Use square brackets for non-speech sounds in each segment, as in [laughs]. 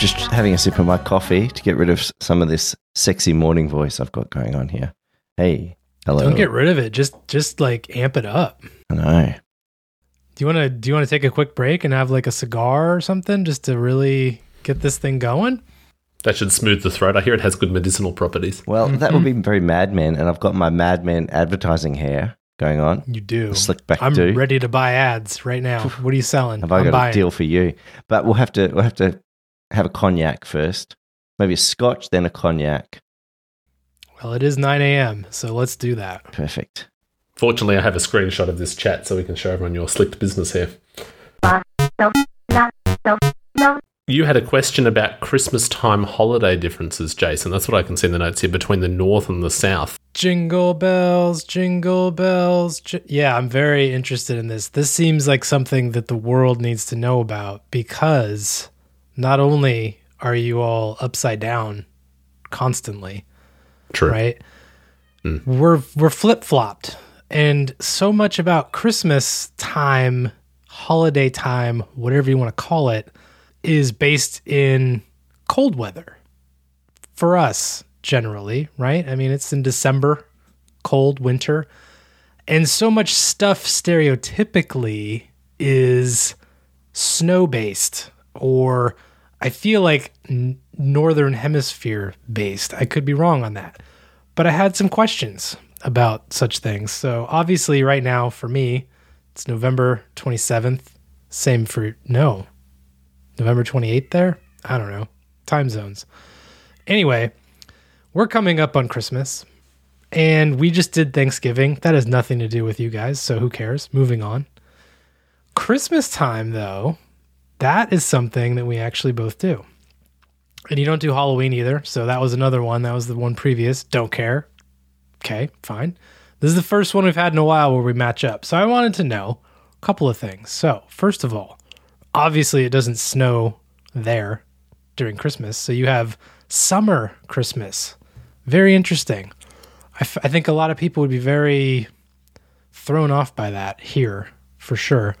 Just having a sip of my coffee to get rid of some of this sexy morning voice I've got going on here. Hey, hello. Don't get rid of it. Just just like amp it up. I know. Do you want to do you want to take a quick break and have like a cigar or something just to really get this thing going? That should smooth the throat. I hear it has good medicinal properties. Well, that would mm-hmm. be very Mad Men, and I've got my Mad Men advertising hair going on. You do. Slick back I'm do. ready to buy ads right now. What are you selling? Have I I'm got buying. a deal for you? But we'll have to we'll have to have a cognac first. Maybe a scotch, then a cognac. Well, it is 9 a.m., so let's do that. Perfect. Fortunately, I have a screenshot of this chat so we can show everyone your slicked business here. You had a question about Christmas time holiday differences, Jason. That's what I can see in the notes here between the north and the south. Jingle bells, jingle bells. J- yeah, I'm very interested in this. This seems like something that the world needs to know about because not only are you all upside down constantly, True. right? Hmm. We're we're flip flopped, and so much about Christmas time, holiday time, whatever you want to call it, is based in cold weather for us generally, right? I mean, it's in December, cold winter, and so much stuff stereotypically is snow based or I feel like northern hemisphere based. I could be wrong on that. But I had some questions about such things. So obviously right now for me, it's November 27th. Same for no. November 28th there? I don't know. Time zones. Anyway, we're coming up on Christmas and we just did Thanksgiving. That has nothing to do with you guys, so who cares? Moving on. Christmas time, though, that is something that we actually both do. And you don't do Halloween either, so that was another one. That was the one previous. Don't care. Okay, fine. This is the first one we've had in a while where we match up. So I wanted to know a couple of things. So, first of all, obviously it doesn't snow there during Christmas. So you have summer Christmas. Very interesting. I, f- I think a lot of people would be very thrown off by that here for sure.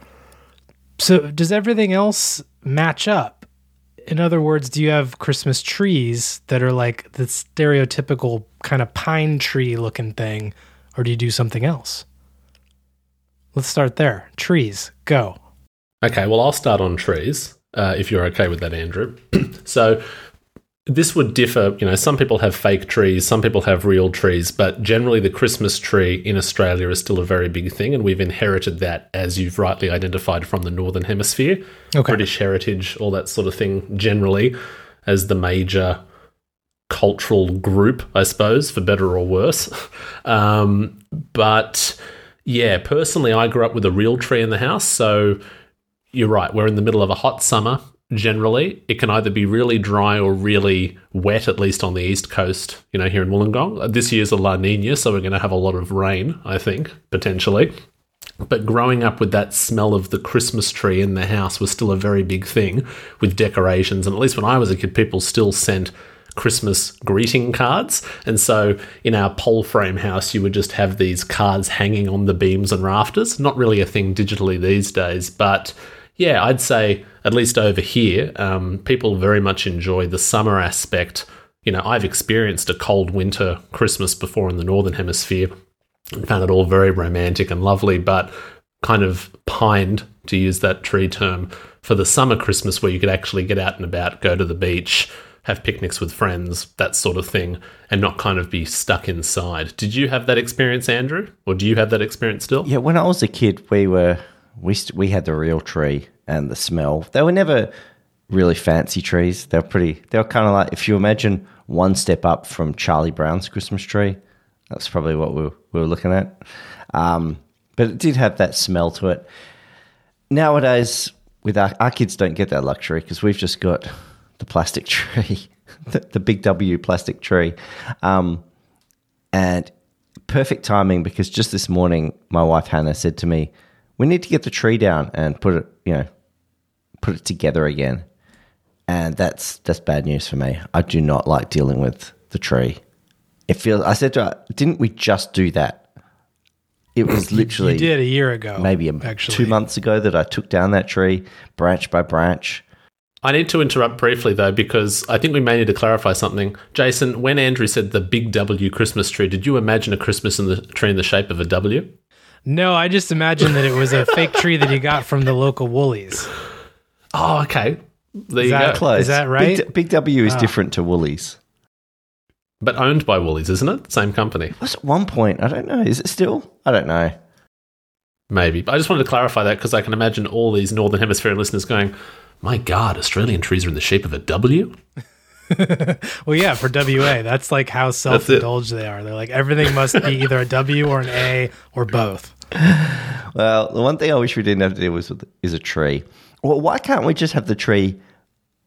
So, does everything else match up? In other words, do you have Christmas trees that are like the stereotypical kind of pine tree looking thing, or do you do something else? Let's start there. Trees, go. Okay, well, I'll start on trees, uh, if you're okay with that, Andrew. [clears throat] so, this would differ. You know, some people have fake trees, some people have real trees, but generally the Christmas tree in Australia is still a very big thing, and we've inherited that, as you've rightly identified, from the Northern Hemisphere. Okay. British heritage, all that sort of thing, generally, as the major cultural group, I suppose, for better or worse. [laughs] Um, but yeah, personally, I grew up with a real tree in the house. So you're right, we're in the middle of a hot summer. Generally, it can either be really dry or really wet, at least on the east coast, you know, here in Wollongong. Uh, This year's a La Nina, so we're going to have a lot of rain, I think, potentially. But growing up with that smell of the Christmas tree in the house was still a very big thing with decorations. And at least when I was a kid, people still sent Christmas greeting cards. And so in our pole frame house, you would just have these cards hanging on the beams and rafters. Not really a thing digitally these days, but yeah, I'd say at least over here, um, people very much enjoy the summer aspect. You know, I've experienced a cold winter Christmas before in the Northern Hemisphere and found it all very romantic and lovely, but kind of pined, to use that tree term, for the summer Christmas where you could actually get out and about, go to the beach, have picnics with friends, that sort of thing, and not kind of be stuck inside. Did you have that experience, Andrew? Or do you have that experience still? Yeah, when I was a kid, we were we st- we had the real tree and the smell. They were never really fancy trees. They were pretty. They were kind of like if you imagine one step up from Charlie Brown's Christmas tree. That's probably what we were, we were looking at. Um, but it did have that smell to it. Nowadays, with our, our kids, don't get that luxury because we've just got the plastic [laughs] tree, the, the big W plastic tree. Um, and perfect timing because just this morning, my wife Hannah said to me, "We need to get the tree down and put it, you know, put it together again, and that's that's bad news for me. I do not like dealing with the tree. It feels. I said to her, "Didn't we just do that?" It was [clears throat] literally You did a year ago, maybe a, actually. two months ago that I took down that tree branch by branch. I need to interrupt briefly though because I think we may need to clarify something. Jason, when Andrew said the big W Christmas tree, did you imagine a Christmas in the tree in the shape of a W? No, I just imagined that it was a fake tree that he got from the local Woolies. Oh, okay. There you that go. close? Is that right? Big, Big W is Ah. different to Woolies. But owned by Woolies, isn't it? Same company. Was at one point? I don't know. Is it still? I don't know. Maybe. I just wanted to clarify that because I can imagine all these Northern Hemisphere listeners going, my God, Australian trees are in the shape of a W? [laughs] Well, yeah, for WA, that's like how self-indulged they are. They're like everything must be either a W or an A or both. [sighs] Well, the one thing I wish we didn't have to deal with is- is a tree. Well, why can't we just have the tree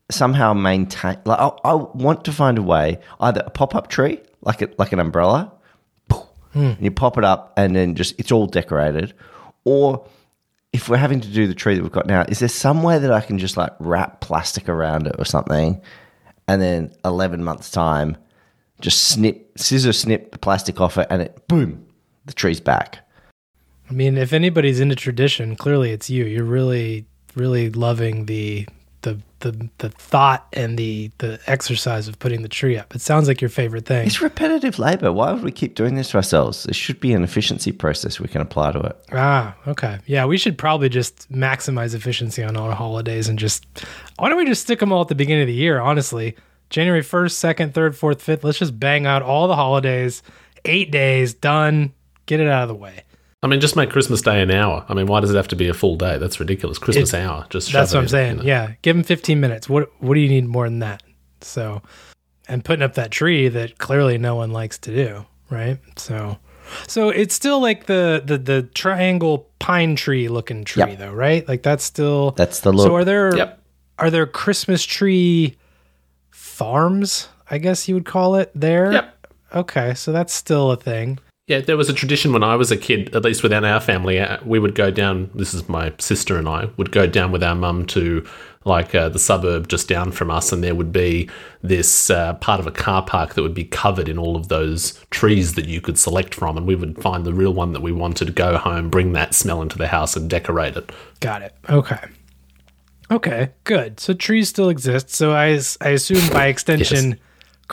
somehow maintain? Like, I, I want to find a way, either a pop-up tree, like a, like an umbrella, hmm. and you pop it up, and then just it's all decorated, or if we're having to do the tree that we've got now, is there some way that I can just like wrap plastic around it or something, and then eleven months time, just snip, scissor snip the plastic off it, and it boom, the tree's back. I mean, if anybody's into tradition, clearly it's you. You're really, really loving the the the, the thought and the the exercise of putting the tree up. It sounds like your favorite thing. It's repetitive labor. Why would we keep doing this to ourselves? There should be an efficiency process we can apply to it. Ah, okay. Yeah, we should probably just maximize efficiency on our holidays and just why don't we just stick them all at the beginning of the year, honestly? January 1st, 2nd, 3rd, 4th, 5th. Let's just bang out all the holidays. 8 days, done. Get it out of the way. I mean, just make Christmas Day an hour. I mean, why does it have to be a full day? That's ridiculous. Christmas It- hour. Just That's what I'm in, saying. you know. Yeah, give them 15 minutes. What what do you need more than that? So, and putting up that tree that clearly no one likes to do, right? So, so it's still like the the the triangle pine tree looking tree Yep. though, right? Like that's still That's the look. So are there Yep. are there Christmas tree farms? I guess you would call it there. Yep. Okay, so that's still a thing. Yeah, there was a tradition when I was a kid, at least within our family. uh, We would go down. This is my sister and I would go down with our mum to like uh, the suburb just down from us, and there would be this uh, part of a car park that would be covered in all of those trees that you could select from, and we would find the real one that we wanted, go home, bring that smell into the house, and decorate it. Got it. Okay. Okay, good. So trees still exist. So I, I assume by [laughs] extension,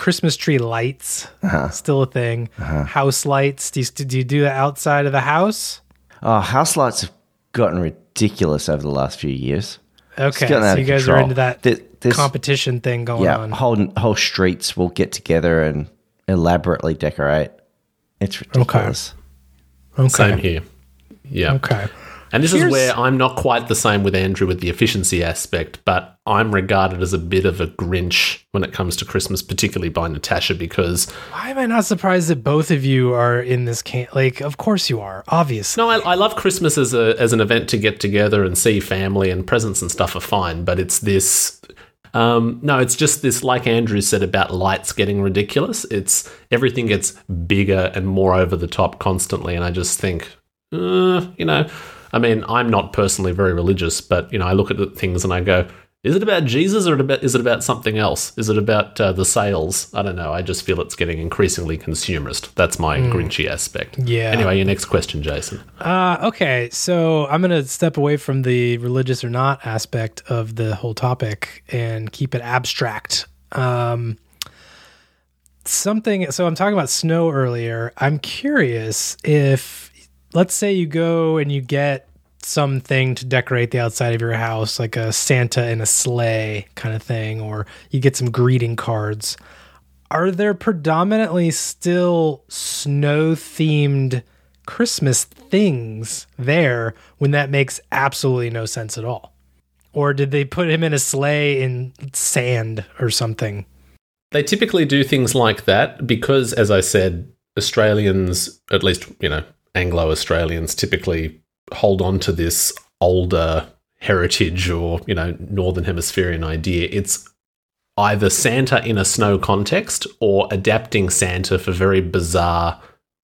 Christmas tree lights uh-huh. still a thing. Uh-huh. House lights. Do you, do you do that outside of the house? oh, house lights have gotten ridiculous over the last few years. Okay, so of you guys are into that There- competition thing going Yeah, on. whole whole streets will get together and elaborately decorate. It's ridiculous. Okay. Same here. Yeah. Okay. And this Here's- is where I'm not quite the same with Andrew with the efficiency aspect, but I'm regarded as a bit of a Grinch when it comes to Christmas, particularly by Natasha, because Why am I not surprised that both of you are in this camp? Like, of course you are. Obviously. no, I, I love Christmas as a as an event to get together and see family and presents and stuff are fine, but it's this. Um, no, it's just this, like Andrew said about lights getting ridiculous. It's everything gets bigger and more over the top constantly, and I just think, uh, you know, I mean, I'm not personally very religious, but you know, I look at the things and I go, is it about Jesus or about, is it about something else? Is it about uh, the sales? I don't know. I just feel it's getting increasingly consumerist. That's my Grinchy aspect. Yeah. Anyway, your next question, Jason. Uh, okay, so I'm going to step away from the religious or not aspect of the whole topic and keep it abstract. Um, something, so I'm talking about snow earlier. I'm curious if, let's say, you go and you get something to decorate the outside of your house, like a Santa in a sleigh kind of thing, or you get some greeting cards. Are there predominantly still snow themed Christmas things there when that makes absolutely no sense at all? Or did they put him in a sleigh in sand or something? They typically do things like that because, as I said, Australians, at least, you know, Anglo Australians, typically hold on to this older heritage or, you know, Northern Hemispherian idea. It's either Santa in a snow context or adapting Santa for very bizarre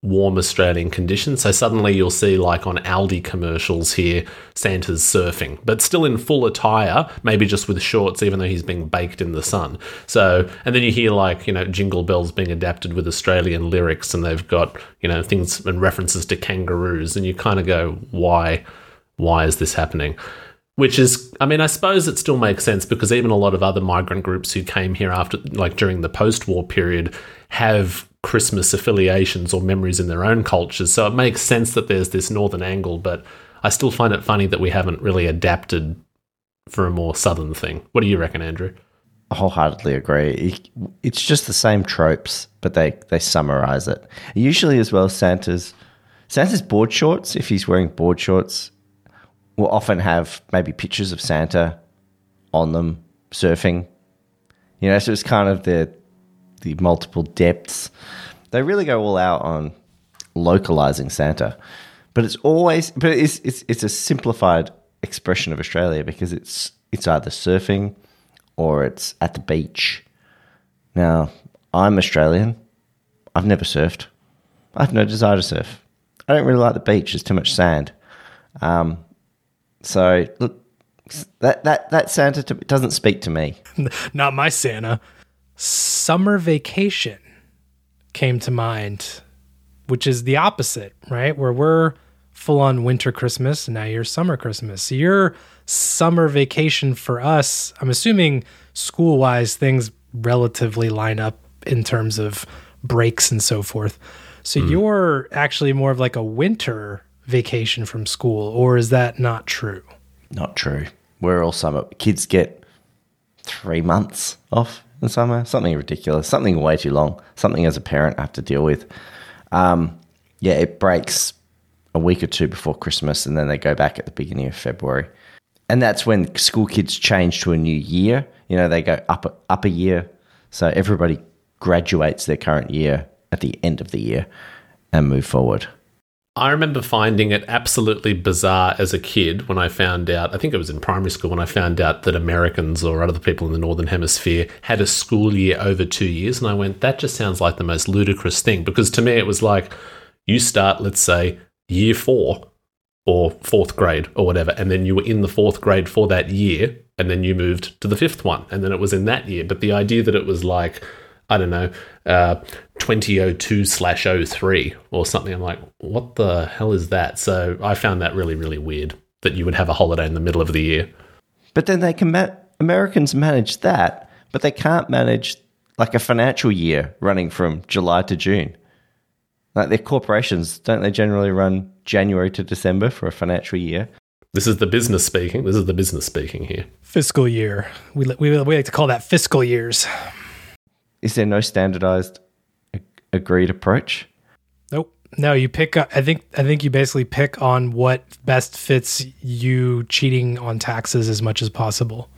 warm Australian conditions. So suddenly you'll see, like on Aldi commercials here, Santa's surfing, but still in full attire, maybe just with shorts, even though he's being baked in the sun. So, and then you hear like, you know, Jingle Bells being adapted with Australian lyrics, and they've got, you know, things and references to kangaroos, and you kind of go, why? Why is this happening? which is i mean i suppose it still makes sense because even a lot of other migrant groups who came here after like during the post-war period have christmas affiliations or memories in their own cultures so it makes sense that there's this northern angle but i still find it funny that we haven't really adapted for a more southern thing what do you reckon andrew I wholeheartedly agree. It's just the same tropes, but they, they summarize it. Usually, as well, Santa's Santa's board shorts. If he's wearing board shorts, will often have maybe pictures of Santa on them surfing. You know, so it's kind of the the multiple depths. They really go all out on localizing Santa, but it's always but it's it's it's a simplified expression of Australia because it's it's either surfing or it's at the beach. Now, I'm Australian. I've never surfed. I have no desire to surf. I don't really like the beach. There's too much sand. Um, so look, that that that Santa doesn't speak to me. [laughs] Not my Santa. Summer vacation came to mind, which is the opposite, right? Where we're full on winter Christmas, and now you're summer Christmas. So your summer vacation for us, I'm assuming school wise things relatively line up in terms of breaks and so forth. So mm. you're actually more of like a winter vacation from school, or is that not true? Not true. We're all summer. Kids get three months off in summer, something ridiculous, something way too long, something as a parent I have to deal with. Um, yeah, it breaks a week or two before Christmas, and then they go back at the beginning of February. And that's when school kids change to a new year. You know, they go up up a year, so everybody graduates their current year at the end of the year and move forward. I remember finding it absolutely bizarre as a kid when I found out, I think it was in primary school when I found out that Americans or other people in the Northern Hemisphere had a school year over two years. And I went, that just sounds like the most ludicrous thing. Because to me, it was like, you start, let's say, year four or fourth grade or whatever, and then you were in the fourth grade for that year, and then you moved to the fifth one, and then it was in that year. But the idea that it was like, I don't know, uh, 2002 slash 03 or something. I'm like, what the hell is that? So I found that really, really weird that you would have a holiday in the middle of the year. But then they can, ma- Americans manage that, but they can't manage like a financial year running from July to June. Like their corporations, don't they generally run January to December for a financial year? This is the business speaking. This is the business speaking here. Fiscal year. We, we, we like to call that fiscal years is there no standardized agreed approach? Nope. No, you pick. I think. I think you basically pick on what best fits you cheating on taxes as much as possible.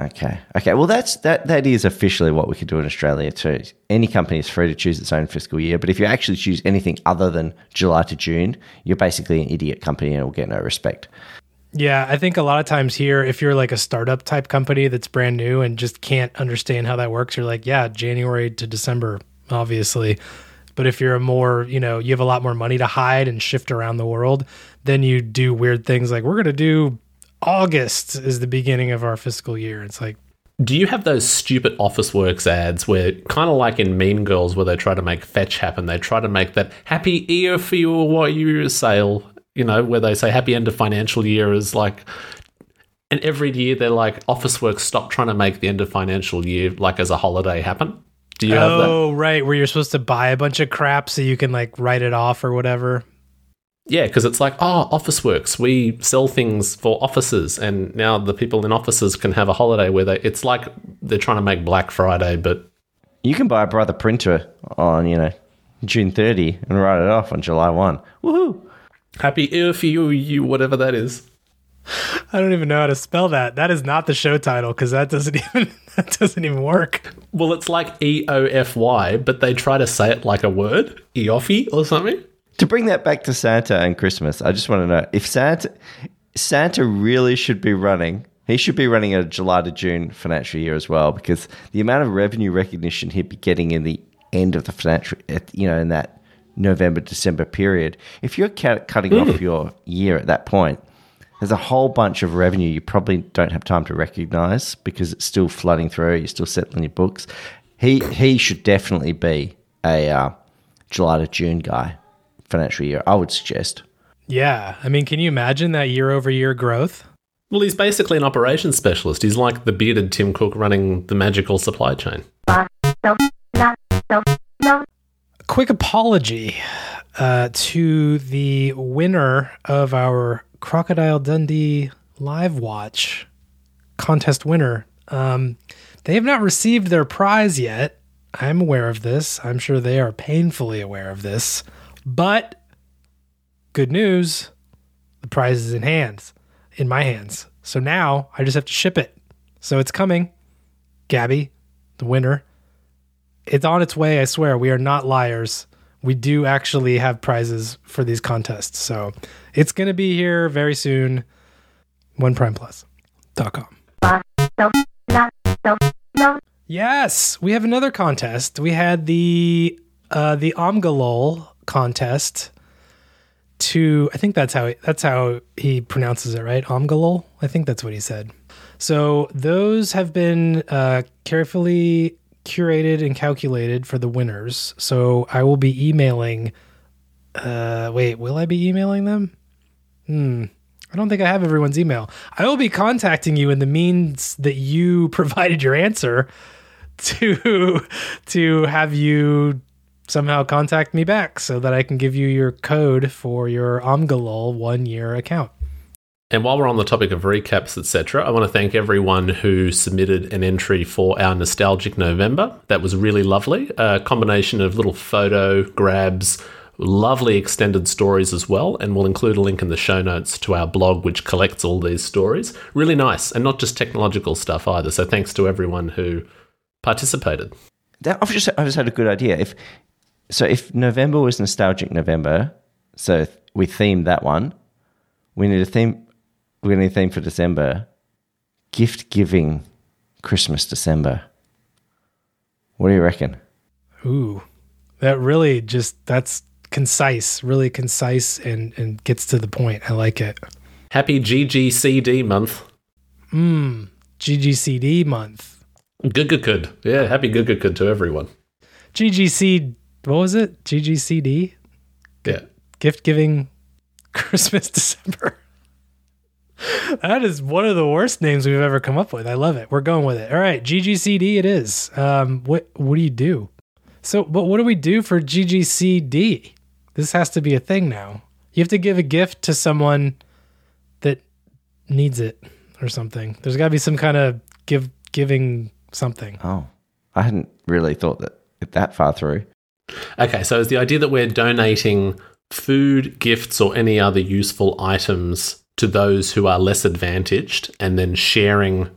Okay. Okay. Well, that's that. That is officially what we could do in Australia too. Any company is free to choose its own fiscal year, but if you actually choose anything other than July to June, you're basically an idiot company and will get no respect. Yeah, I think a lot of times here, if you're like a startup type company that's brand new and just can't understand how that works, you're like, yeah, January to December, obviously. But if you're a more, you know, you have a lot more money to hide and shift around the world, then you do weird things like we're going to do August is the beginning of our fiscal year. It's like, do you have those stupid Officeworks ads where, kind of like in Mean Girls, where they try to make fetch happen? They try to make that happy ear for you what you sale you know, where they say happy end of financial year is like, and every year they're like, Officeworks stop trying to make the end of financial year like as a holiday happen. Do you oh, have that? Oh, right, where you're supposed to buy a bunch of crap so you can like write it off or whatever. Yeah, because it's like, oh, Officeworks, we sell things for offices, and now the people in offices can have a holiday where they. It's like they're trying to make Black Friday, but you can buy a brother printer on you know June 30 and write it off on July 1. Woohoo! Happy for you, you whatever that is. I don't even know how to spell that. That is not the show title because that doesn't [laughs] even that doesn't even work. Well, it's like E O F Y, but they try to say it like a word, Eofy or something. To bring that back to Santa and Christmas, I just want to know if Santa Santa really should be running. He should be running a July to June financial year as well, because the amount of revenue recognition he'd be getting in the end of the financial, you know, in that November December period. If you're ca- cutting off your year at that point, there's a whole bunch of revenue you probably don't have time to recognize because it's still flooding through. You're still settling your books. He he should definitely be a uh, July to June guy financial year. I would suggest. Yeah. I mean, can you imagine that year over year growth? Well, he's basically an operations specialist. He's like the bearded Tim Cook running the magical supply chain. Quick apology uh, to the winner of our Crocodile Dundee Live Watch contest winner. Um, they have not received their prize yet. I'm aware of this. I'm sure they are painfully aware of this. But good news the prize is in hands, in my hands. So now I just have to ship it. So it's coming. Gabby, the winner. It's on its way, I swear. We are not liars. We do actually have prizes for these contests. So it's going to be here very soon. OnePrimePlus.com. Yes, we have another contest. We had the uh, the Omgalol contest. To I think that's how he, that's how he pronounces it, right? Omgalol. I think that's what he said. So those have been uh, carefully curated and calculated for the winners. So I will be emailing. Uh, wait, will I be emailing them? Hmm. I don't think I have everyone's email. I will be contacting you in the means that you [laughs] provided your answer to to have you somehow contact me back so that I can give you your code for your Omgalol one year account. And while we're on the topic of recaps, etc., I want to thank everyone who submitted an entry for our nostalgic November. That was really lovely. A combination of little photo grabs, lovely extended stories as well, and we'll include a link in the show notes to our blog, which collects all these stories. Really nice, and not just technological stuff either. So thanks to everyone who participated. That, I've just I just had a good idea. If so, if November was nostalgic November, so we themed that one. We need a theme. We need a theme for December. Gift giving, Christmas December. What do you reckon? Ooh, that really just that's concise, really concise, and and gets to the point. I like it. Happy GGCD month. Mmm, GGCD month. Gugakud. Yeah, happy Gugakud to everyone. GGC. What was it? GGCD. Yeah. Gift giving, Christmas [laughs] December. That is one of the worst names we've ever come up with. I love it. We're going with it. All right, GGCD. It is. Um, what what do you do? So, but what do we do for GGCD? This has to be a thing now. You have to give a gift to someone that needs it or something. There's got to be some kind of give giving something. Oh, I hadn't really thought that that far through. Okay, so is the idea that we're donating food, gifts, or any other useful items to those who are less advantaged and then sharing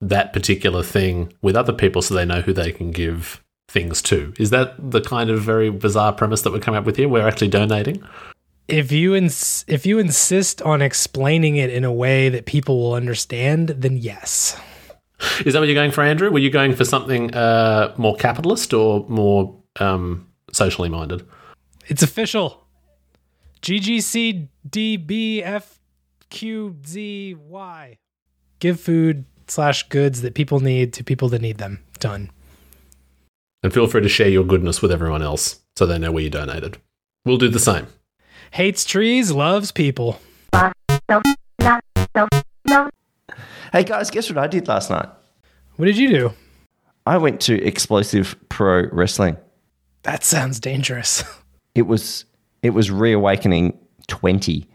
that particular thing with other people so they know who they can give things to? Is that the kind of very bizarre premise that we're coming up with here? We're actually donating? If you ins- if you insist on explaining it in a way that people will understand, then yes. Is that what you're going for, Andrew? Were you going for something uh, more capitalist or more um, socially minded? It's official. GGCDBFQZY. Give food slash goods that people need to people that need them. Done. And feel free to share your goodness with everyone else so they know where you donated. We'll do the same. Hates trees, loves people. Hey guys, guess what I did last night? What did you do? I went to Explosive Pro Wrestling. That sounds dangerous. [laughs] It was it was reawakening twenty.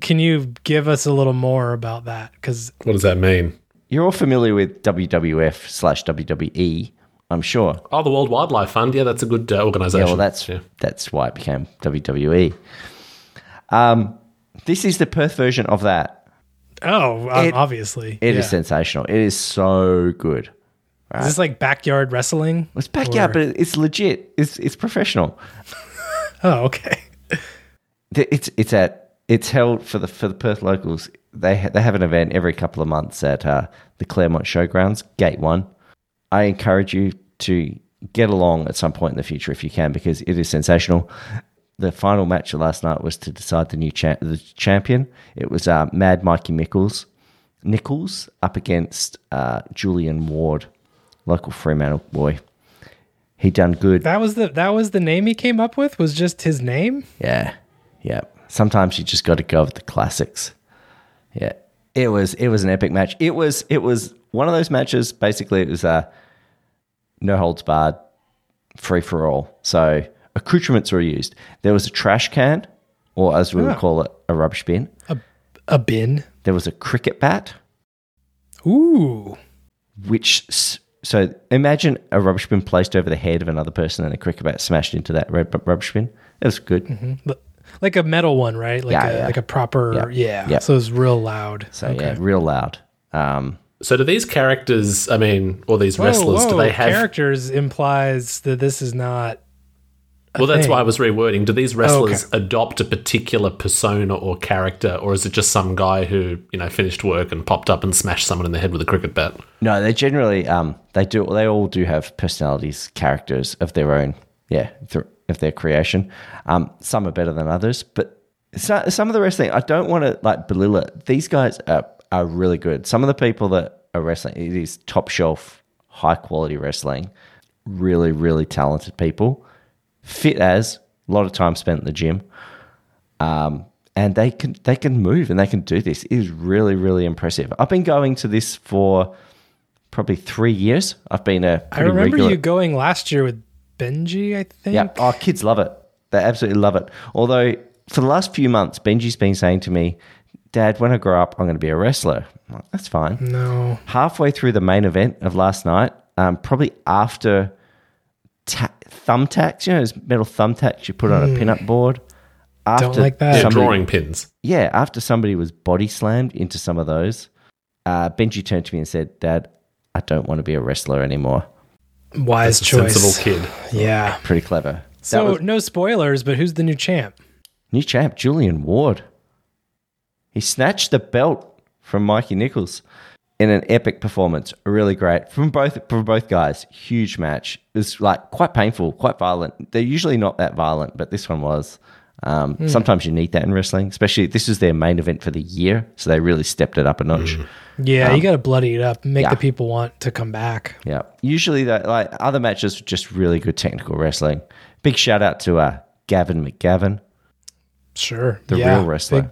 Can you give us a little more about that? Because What does that mean? You're all familiar with WWF slash WWE, I'm sure. Oh, the World Wildlife Fund. Yeah, that's a good uh, organization. Yeah, well, that's Yeah. that's why it became WWE. Um, this is the Perth version of that. oh, uh, It- obviously, It is Yeah. sensational. It is so good. Is this like backyard wrestling? It's backyard, Or- but it's legit. It's it's professional. [laughs] oh, okay. It's it's at it's held for the for the Perth locals. They ha- they have an event every couple of months at uh, the Claremont Showgrounds, Gate One. I encourage you to get along at some point in the future if you can, because it is sensational. The final match of last night was to decide the new cha- the champion. It was uh, Mad Mikey Nichols, Nichols up against uh, Julian Ward, local Fremantle boy. He done good. That was the that was the name he came up with. Was just his name. Yeah, yeah. Sometimes you just got to go with the classics. Yeah, it was it was an epic match. It was it was one of those matches. Basically, it was a uh, no holds barred, free for all. So accoutrements were used. There was a trash can, or as we would Ah. call it, a rubbish bin. A a bin. There was a cricket bat, Ooh. which so imagine a rubbish bin placed over the head of another person and a cricket bat smashed into that rubbish bin. It was good. L- Like a metal one, right? Like Yeah, a yeah. like a proper Yeah. yeah. Yeah. So it's real loud. So yeah, real loud. Um, So do these characters, I mean, or these Whoa, wrestlers, whoa, do they have characters implies that this is not a Well, that's thing. why I was rewording. Do these wrestlers adopt a particular persona or character, or is it just some guy who you know finished work and popped up and smashed someone in the head with a cricket bat? No, they generally um they do they all do have personalities, characters of their own. Yeah, th- of their creation. Um, some are better than others, but so, some of the wrestling I don't want to like belittle it. These guys are are really good. Some of the people that are wrestling it is top shelf, high quality wrestling. Really, really talented people. Fit as a lot of time spent in the gym. Um, and they can they can move and they can do this. It is really really impressive. I've been going to this for probably three years. I've been a I remember regular. you going last year with Benji, I think. yeah, oh, kids love it. They absolutely love it. Although for the last few months, Benji's been saying to me, "Dad, when I grow up, I'm going to be a wrestler." I'm like, That's fine. No. Halfway through the main event of last night, um, probably after ta- thumbtacks, you know, those metal thumbtacks you put on a pinup board. After like that. Yeah, somebody- drawing pins. yeah, after somebody was body slammed into some of those, uh, Benji turned to me and said, Dad, I don't want to be a wrestler anymore. Wise A choice. sensible kid. Yeah. Pretty clever. So was no spoilers, but who's the new champ? new champ, Julian Ward. He snatched the belt from Mikey Nichols in an epic performance. Really great from both from both guys. Huge match. It was like quite painful, quite violent. They're usually not that violent, but this one was. Um, Sometimes you need that in wrestling, especially this is their main event for the year, so they really stepped it up a notch. Yeah, you got to bloody it up make yeah. the people want to come back. Yeah. Usually, that like other matches, just really good technical wrestling. Big shout out to uh, Gavin McGavin, Sure. the yeah, real wrestler. big-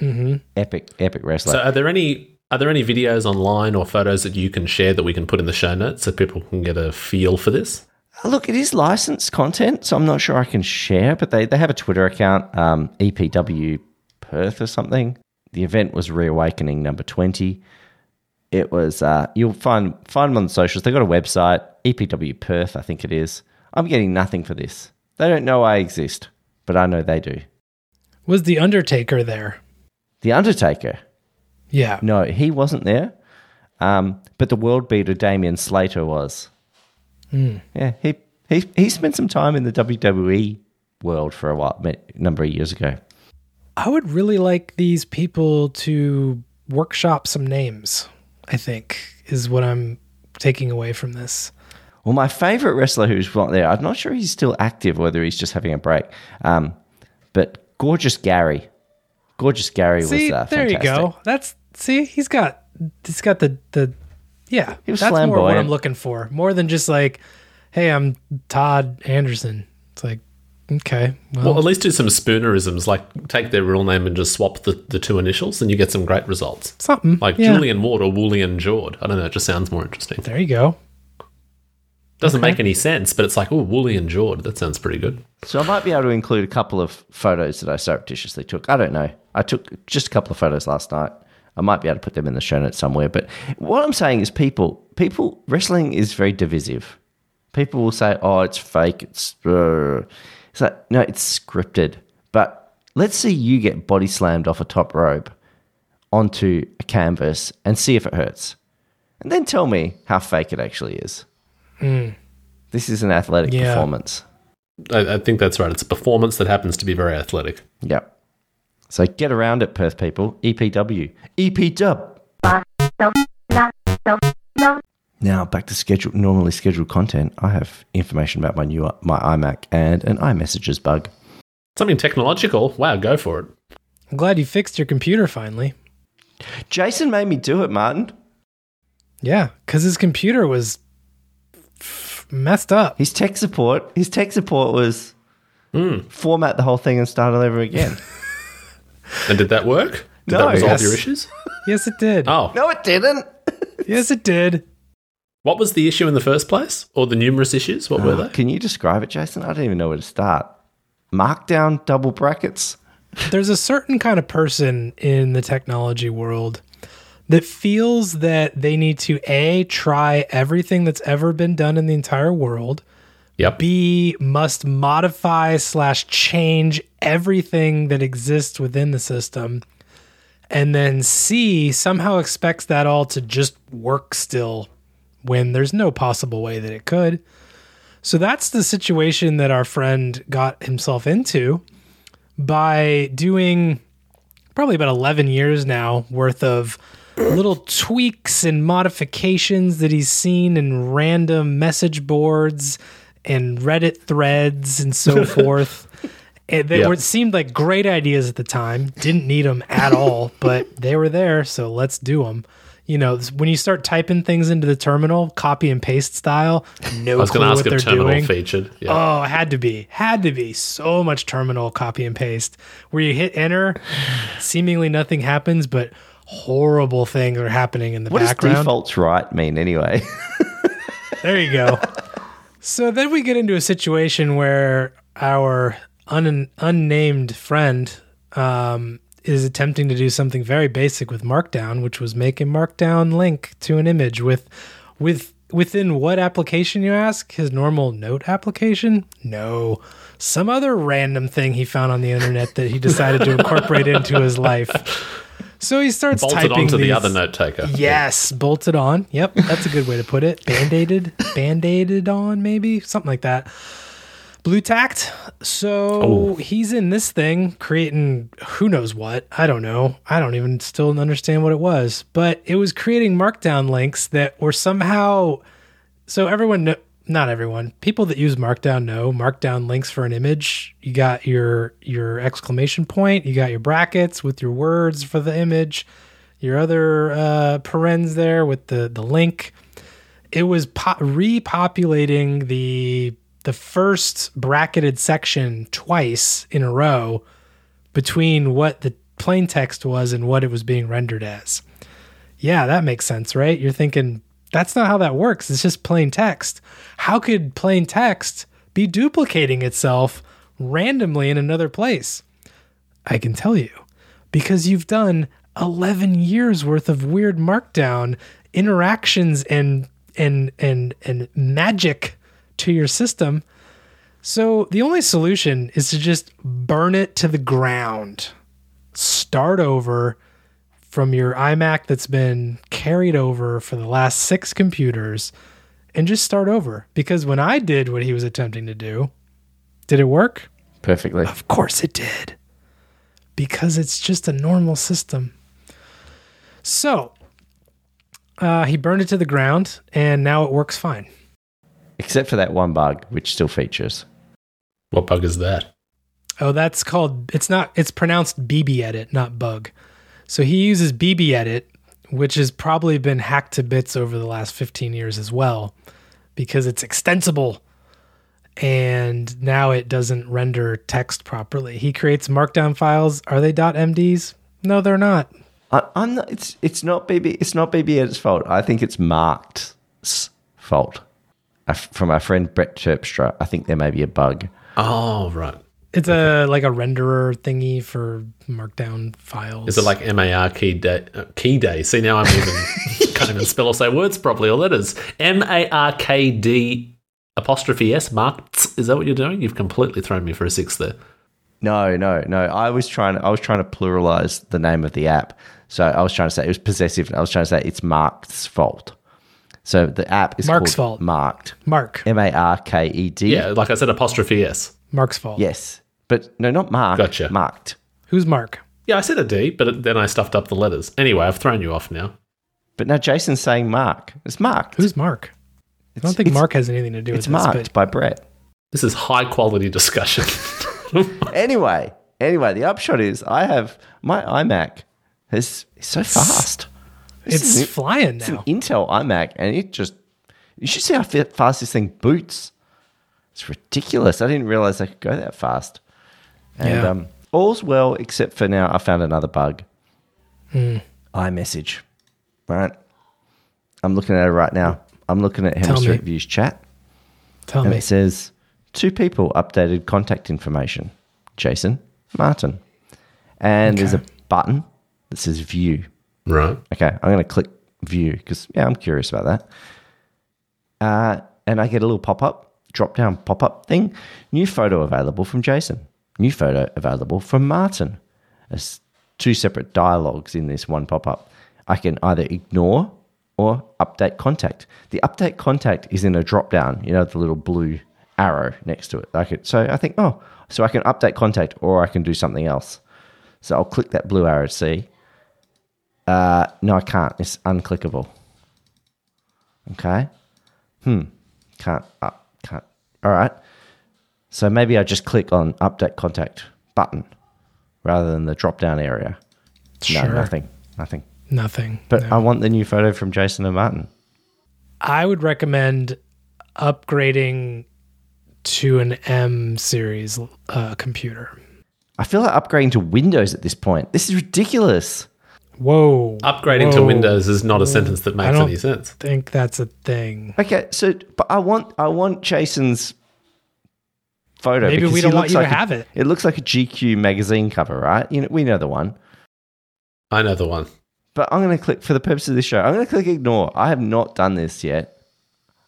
Mm-hmm. Epic, epic wrestler. So are there any are there any videos online or photos that you can share that we can put in the show notes so people can get a feel for this? Look, it is licensed content, so I'm not sure I can share, but they, they have a Twitter account, um, EPW Perth or something. The event was Reawakening number 20. It was, uh, you'll find, find them on the socials. They've got a website, EPW Perth, I think it is. I'm getting nothing for this. They don't know I exist, but I know they do. Was the Undertaker there? The Undertaker, Yeah. no, he wasn't there, um, but the world beater Damian Slater was. Yeah, he, he, he spent some time in the WWE world for a while, a number of years ago. I would really like these people to workshop some names, I think, is what I'm taking away from this. Well, my favorite wrestler who's not there, I'm not sure he's still active, whether he's just having a break. Um, but Gorgeous Gary, Gorgeous Gary See, was uh, there you fantastic. go. That's see, he's got he's got the the yeah. He was that's more what. I'm looking for. More than just like, hey, I'm Todd Anderson. It's like, okay, well, Well, at least do some spoonerisms, like take their real name and just swap the, the two initials, and you get some great results. something Like yeah. Julian Ward or Woolian Jord. I don't know, it just sounds more interesting. There you go. Doesn't make any sense, but it's like, oh, Woolly and Jord. That sounds pretty good. So I might be able to include a couple of photos that I surreptitiously took. I don't know. I took just a couple of photos last night. I might be able to put them in the show notes somewhere. But what I'm saying is, people, people, wrestling is very divisive. People will say, "Oh, it's fake. It's uh. it's like no, it's scripted." But let's see you get body slammed off a top rope onto a canvas and see if it hurts, and then tell me how fake it actually is. This is an athletic Yeah. performance. I, I think that's right. It's a performance that happens to be very athletic. Yep. So get around it, Perth people. EPW. EPW. Now back to schedule normally scheduled content. I have information about my new my iMac and an iMessages bug. Something technological. Wow, go for it. I'm glad you fixed your computer finally. Jason made me do it, Martin. Yeah, because his computer was f- messed up. His tech support, his tech support was Hmm. format the whole thing and start all over again. [laughs] And did that work? Did No, that resolve yes. your issues? Yes, it did. Oh, no, it didn't. Yes, it did. what was the issue in the first place? Or the numerous issues? What were uh, they? Can you describe it, Jason? I don't even know where to start. Markdown double brackets. There's a certain kind of person in the technology world that feels that they need to A, try everything that's ever been done in the entire world, Yep. B, must modify slash change everything that exists within the system. And then C, somehow expects that all to just work still when there's no possible way that it could. So that's the situation that our friend got himself into by doing probably about 11 years now worth of little tweaks and modifications that he's seen in random message boards and Reddit threads and so [laughs] forth. And they Yeah. were it seemed like great ideas at the time. Didn't need them at all, but they were there, so let's do them. You know, when you start typing things into the terminal, copy and paste style, no I was clue going to what ask they're if terminal doing. featured. Yeah. Oh, it had to be. Had to be. So much terminal copy and paste. Where you hit enter, seemingly nothing happens, but horrible things are happening in the What does background. defaults write mean anyway? [laughs] There you go. So then we get into a situation where our un- unnamed friend um, is attempting to do something very basic with Markdown, which was make a Markdown link to an image with with within what application you ask? His normal note application? No. Some other random thing he found on the internet that he decided to incorporate into his life. So he starts Bolted typing onto the other note taker. Yes, bolted on. Yep, that's a good way to put it. Band-aided, [laughs] band-aided on, maybe something like that. Blue tacked. So Oh. he's in this thing creating who knows what. I don't know. I don't even still understand what it was, but it was creating markdown links that were somehow. So everyone, not everyone, people that use Markdown know Markdown links for an image. You got your your exclamation point. You got your brackets with your words for the image your other uh, parens there with the the link. It was po- repopulating the the first bracketed section twice in a row between what the plain text was and what it was being rendered as. Yeah, that makes sense, right? You're thinking that's not how that works. It's just plain text. How could plain text be duplicating itself randomly in another place? I can tell you because you've done 11 years worth of weird markdown interactions and and and and magic to your system. So the only solution is to just burn it to the ground. Start over from your iMac that's been carried over for the last 6 computers and just start over because when I did what he was attempting to do, did it work? Perfectly. Of course it did. Because it's just a normal system. So, uh, he burned it to the ground and now it works fine. Except for that one bug, which still features. What bug is that? Oh, that's called, it's not, it's pronounced BB edit, not bug. So he uses BB edit, which has probably been hacked to bits over the last 15 years as well, because it's extensible and now it doesn't render text properly. He creates markdown files. Are they .mds? No, they're not. I, I'm not, it's it's not BB it's not BB Edit's fault. I think it's Marked's fault. From our friend Brett Terpstra, I think there may be a bug. Oh, right. It's a like a renderer thingy for markdown files. Is it like MAR key day? Uh, key day. See, now I'm even [laughs] can't even spell or say words properly or letters. M A R K D apostrophe S marked. Is that what you're doing? You've completely thrown me for a six there. No, no, no. I was trying to I was trying to pluralize the name of the app. So I was trying to say it was possessive. I was trying to say it's Mark's fault. So the app is Mark's called fault. Marked. Mark? M A R K E D. Yeah, like I said, apostrophe S. Mark's fault. Yes. But no, not Mark. Gotcha. Marked. Who's Mark? Yeah, I said a D, but then I stuffed up the letters. Anyway, I've thrown you off now. But now Jason's saying Mark. It's Mark. Who's Mark? I don't think Mark has anything to do with It's this. It's marked But by Brett. This is high quality discussion. [laughs] [laughs] Anyway, anyway, the upshot is I have my iMac is is so fast. This it's is- flying now. It's an. Intel iMac, and it just you should see how fast this thing boots. It's ridiculous. I didn't realize I could go that fast. And Yeah. um, all's well, except for now. I found another bug. Hmm. iMessage, right? I'm looking at it right now. I'm looking at Tell Hemisphere me. Views chat, Tell and me. it says two people updated contact information: Jason, Martin, and there's a button that says View. right. Okay, I'm going to click view because, yeah, I'm curious about that. Uh, and I get a little pop up, drop down pop up thing. New photo available from Jason. New photo available from Martin. There's two separate dialogues in this one pop up. I can either ignore or update contact. The update contact is in a drop down, you know, the little blue arrow next to it. So I think, oh, so I can update contact or I can do something else. So I'll click that blue arrow to see. Uh, no, I can't. It's unclickable. Okay. Hmm. Can't. Can't. All right. So maybe I just click on update contact button rather than the drop down area. Sure. No, nothing. Nothing. Nothing. But No. I want the new photo from Jason and Martin. I would recommend upgrading to an M series uh, computer. I feel like upgrading to Windows at this point. This is ridiculous. Whoa. Upgrading to Windows is not a sentence that I makes don't any sense. I think that's a thing. Okay, so but I want I want Jason's photo. Maybe we don't want looks you to like a- have it. It looks like a GQ magazine cover, right? You know, we know the one. I know the one. But I'm going to click for the purpose of this show. I'm going to click ignore. I have not done this yet.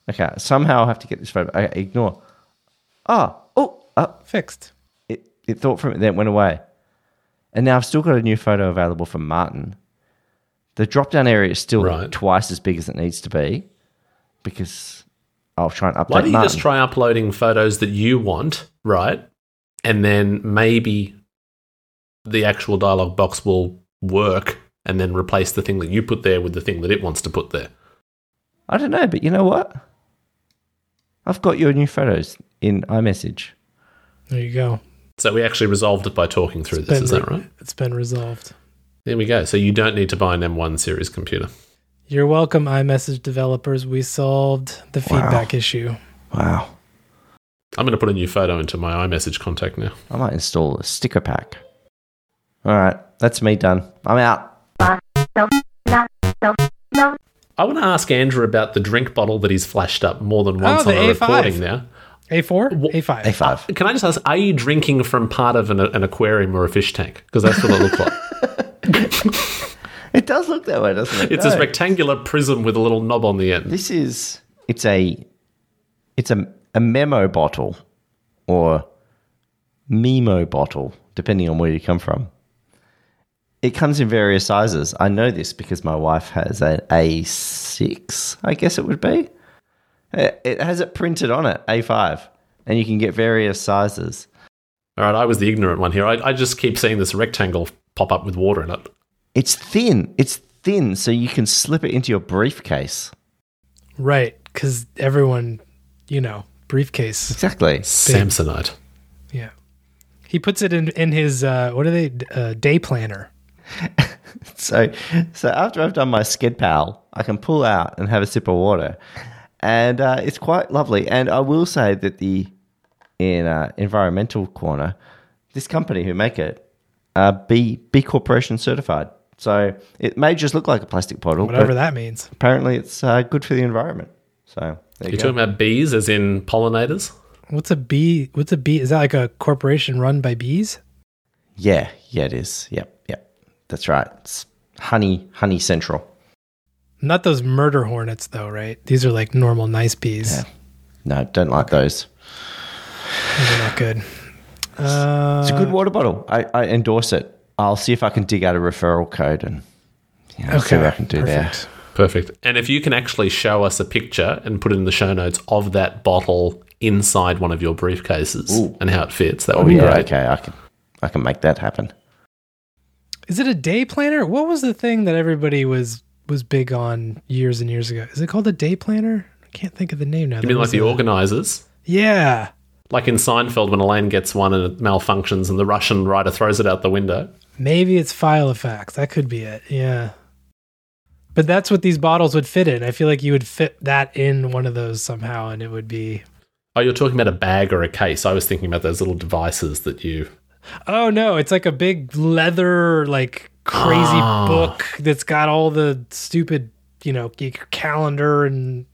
Okay, somehow I have to get this photo. Okay, ignore. Ah, oh, oh, oh Fixed. it, it thought from it, then it went away. And now I've still got a new photo available from Martin. The drop down area is still Right. twice as big as it needs to be because I'll try and update Why don't you Martin. just try uploading photos that you want, right? And then maybe the actual dialogue box will work and then replace the thing that you put there with the thing that it wants to put there. I don't know, but you know what? I've got your new photos in iMessage. There you go. So we actually resolved it by talking through this, Been is that re- right? It's been resolved. There we go. So you don't need to buy an M1 series computer. You're welcome, iMessage developers. We solved the feedback issue. Wow. I'm going to put a new photo into my iMessage contact now. I might install a sticker pack. All right, that's me done. I'm out. I want to ask Andrew about the drink bottle that he's flashed up more than oh, once Oh, on the a A5. recording now. A4? A5. A5. Can I just ask, are you drinking from part of an, an aquarium or a fish tank? Because that's what it looked like. [laughs] [laughs] It does look that way, doesn't it? It's No. this rectangular prism with a little knob on the end. This is it's a it's a a memo bottle or memo bottle, depending on where you come from. It comes in various sizes. I know this because my wife has an A6, I guess it would be. It it has it printed on it, A5, and you can get various sizes. All right, I was the ignorant one here. I, I just keep seeing this rectangle pop up with water in it. It's thin. It's thin, so you can slip it into your briefcase. Right. Because everyone, you know, briefcase. Exactly. Samsonite. Yeah. He puts it in, in his, uh, what are they, uh, day planner. [laughs] So, so after I've done my sked pal, I can pull out and have a sip of water, and uh, it's quite lovely. And I will say that the in uh, environmental corner, this company who make it, uh, B B Corporation certified. So it may just look like a plastic bottle, Whatever that means. apparently it's uh, good for the environment. So there you You're go. talking about bees as in pollinators? What's a bee? What's a bee? Is that like a corporation run by bees? yeah, yeah, it is. Yep, yep, that's right. It's honey, honey central. Not those murder hornets, though, right? These are like normal, nice bees. Yeah. No, don't like those. Those are not good. Uh, It's a good water bottle. I, I endorse it. I'll see if I can dig out a referral code and you know, see what I can do perfect. Perfect. And if you can actually show us a picture and put it in the show notes of that bottle inside one of your briefcases Ooh. and how it fits, that would Oh be yeah, great. okay. I can I can make that happen. Is it a day planner? What was the thing that everybody was was big on years and years ago. Is it called a day planner? I can't think of the name now. You There mean like the a- organisers? Yeah. Like in Seinfeld when Elaine gets one and it malfunctions and the Russian writer throws it out the window. Maybe it's Filofax. That could be it. Yeah. But that's what these bottles would fit in. I feel like you would fit that in one of those somehow and it would be Oh, you're talking about a bag or a case. I was thinking about those little devices that you. Oh no, it's like a big leather like crazy Ah. book that's got all the stupid, you know, calendar and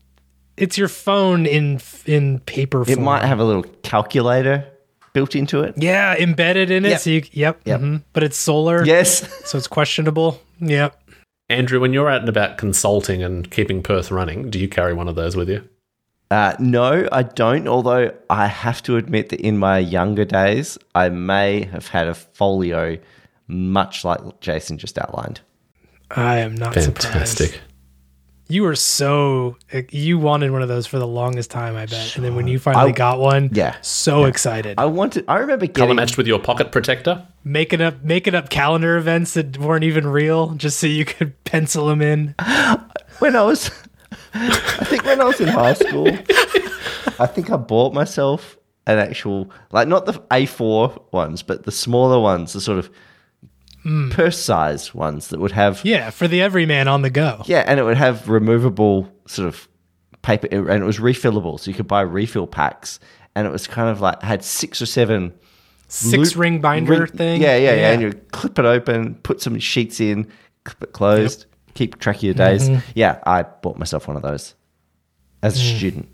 it's your phone in in paper form. It might have a little calculator built into it. yeah, embedded in it. Yep. So you, yep, Yep. mhm. but it's solar. Yes. so it's questionable. Yep. Andrew, when you're out and about consulting and keeping Perth running, do you carry one of those with you? Uh, no, I don't. Although I have to admit that in my younger days, I may have had a folio, much like Jason just outlined. I am not surprised. Fantastic. You were so you wanted one of those for the longest time, I bet. And then when you finally I- got one, Yeah. so excited. I wanted. I remember Color getting. matched with your pocket protector? making up making up calendar events that weren't even real just so you could [laughs] pencil them in. when I was, I think when I was in high school, [laughs] I think I bought myself an actual, like not the A4 ones, but the smaller ones, the sort of purse size ones that would have, yeah. Yeah, for the everyman on the go. Yeah, and it would have removable sort of paper, and it was refillable, so you could buy refill packs, and it was kind of like had six or seven Six loop- ring binder ring- thing. Yeah, yeah, yeah, and you clip it open, put some sheets in, clip it closed, keep track of your days. Mm-hmm. Yeah, I bought myself one of those as a Mm. student,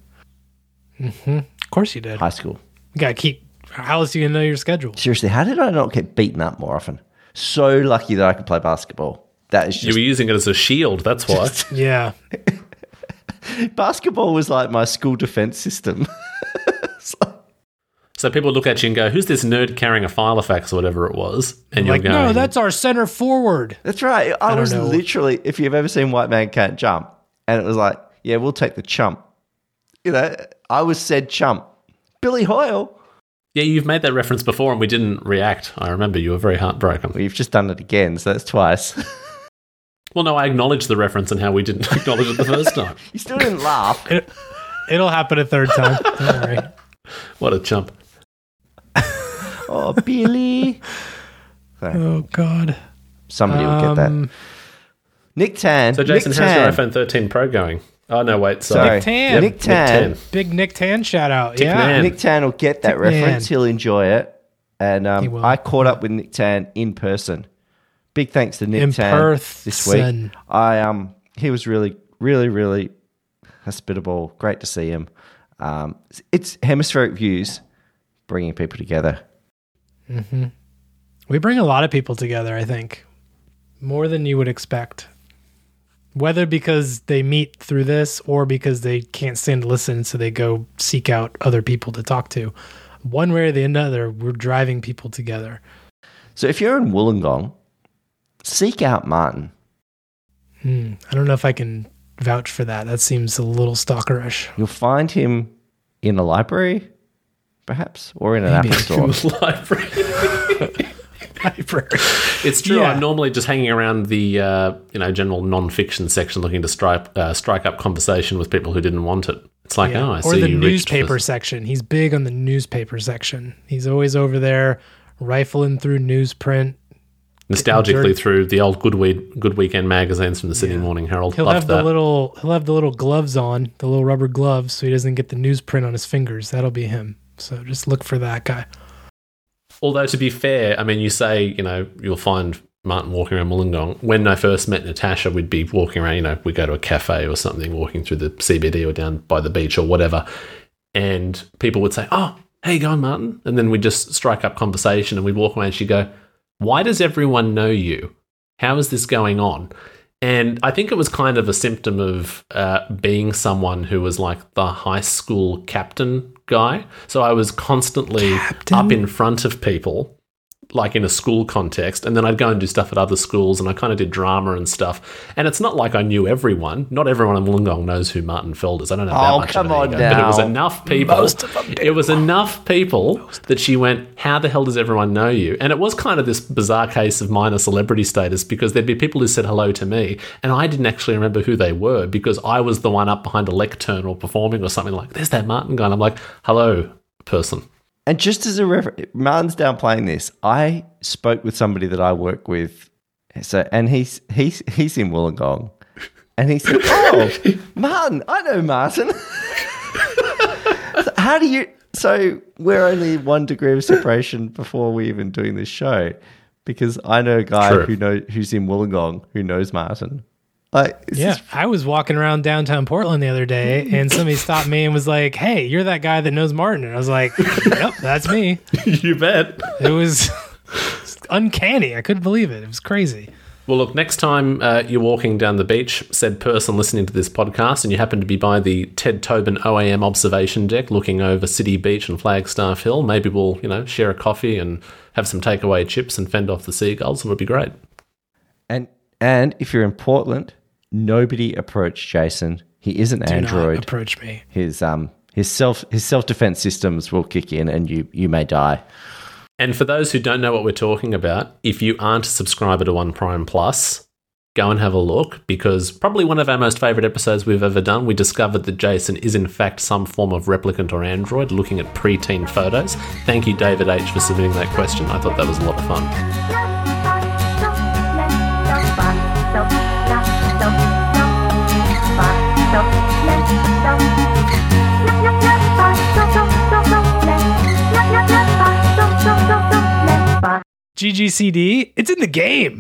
Of course you did. high school. You gotta keep how else are you gonna know your schedule? Seriously, how did I not get beaten up more often? So lucky that I could play basketball. That is You were using it as a shield, that's why. [laughs] Yeah. [laughs] basketball was like my school defense system. [laughs] so people look at you and go, Who's this nerd carrying a Filofax or whatever it was? And you're like, going, no, that's our center forward. That's right. I, don't was know. literally, if you've ever seen White Man Can't Jump, and it was like, yeah, we'll take the chump. You know, I was said chump. Billy Hoyle. Yeah, you've made that reference before and we didn't react. I remember you were very heartbroken. Well, you've just done it again, so that's twice. [laughs] Well, no, I acknowledged the reference and how we didn't [laughs] acknowledge it the first [laughs] time. you still didn't laugh. It, it'll happen a third time. Don't worry. What a chump. Oh, Billy. Oh God. Somebody will get that. Um, Nick Tan. So, Jason, Nick how's your iPhone 13 Pro going? Oh, no, wait, Sorry. sorry. Nick Tan. Nick Tan. Nick Tan. Big Nick Tan shout out. yeah. Man. Nick Tan will get that Nick reference. Man. He'll enjoy it. And um. I caught up with Nick Tan in person. Big thanks to Nick In Tan Perth, this week. son. I um he was really really really hospitable. Great to see him. Um, it's hemispheric views bringing people together. We bring a lot of people together, I think. More than you would expect. Whether because they meet through this or because they can't stand to listen, so they go seek out other people to talk to. One way or the other, we're driving people together. So if you're in Wollongong, seek out Martin. Hmm. I don't know if I can vouch for that. That seems a little stalkerish. You'll find him in a library, perhaps, or in an Maybe. Apple store. [laughs] Library. [laughs] Library. It's true. Yeah. I'm normally just hanging around the uh, you know general non-fiction section, looking to strike uh, strike up conversation with people who didn't want it. It's like, Yeah. oh, I or see the you reached for- newspaper section. He's big on the newspaper section. He's always over there rifling through newsprint. nostalgically through the old Good Week Good Weekend magazines from the Sydney Morning Herald. He'll Loved have that. the little he'll have the little gloves on, the little rubber gloves, so he doesn't get the newsprint on his fingers. That'll be him. So just look for that guy. Although to be fair, I mean, you say you know you'll find Martin walking around Wollongong. When I first met Natasha, we'd be walking around. You know, we go to a cafe or something, walking through the CBD or down by the beach or whatever, and people would say, "Oh, how you going, Martin?" And then we'd just strike up conversation, and we'd walk away, and she'd go, "Why does everyone know you? How is this going on?" And I think it was kind of a symptom of uh, being someone who was like the high school captain guy. So I was constantly Captain? up in front of people, like in a school context, and then I'd go and do stuff at other schools, and I kind of did drama and stuff. And it's not like I knew everyone. Not everyone in Wollongong knows who Martin Feld is. I don't know that Oh, much come on ego, but it was enough people. Most of them do. It was enough people that she went, "How the hell does everyone know you?" And it was kind of this bizarre case of minor celebrity status because there'd be people who said hello to me, and I didn't actually remember who they were because I was the one up behind a lectern or performing or something like. There's that Martin guy. And I'm like, "Hello, person." And just as a reference, Martin's downplaying this. I spoke with somebody that I work with, so and he's he's he's in Wollongong, and he said, [laughs] "Oh, Martin, I know Martin. So [laughs] How do you? So we're only one degree of separation before we even doing this show, because I know a guy True. who know who's in Wollongong who knows Martin. Like, Yeah, just- I was walking around downtown Portland the other day, and [laughs] somebody stopped me and was like, "Hey, you're that guy that knows Martin." And I was like, [laughs] "Yep, that's me." [laughs] you bet. It was uncanny. I couldn't believe it. It was crazy. Well, look, next time uh, you're walking down the beach, said person listening to this podcast, and you happen to be by the Ted Tobin OAM observation deck looking over City Beach and Flagstaff Hill, maybe we'll, you know, share a coffee and have some takeaway chips and fend off the seagulls. It would be great. and and if you're in Portland, nobody approach Jason. He is an Do android. not approach me. his um his self his self defense systems will kick in and you you may die. And for those who don't know what we're talking about, if you aren't a subscriber to One Prime Plus, go and have a look because probably one of our most favorite episodes we've ever done, we discovered that Jason is in fact some form of replicant or android looking at preteen photos. Thank you, David H., for submitting that question. I thought that was a lot of fun. GGCD, it's in the game.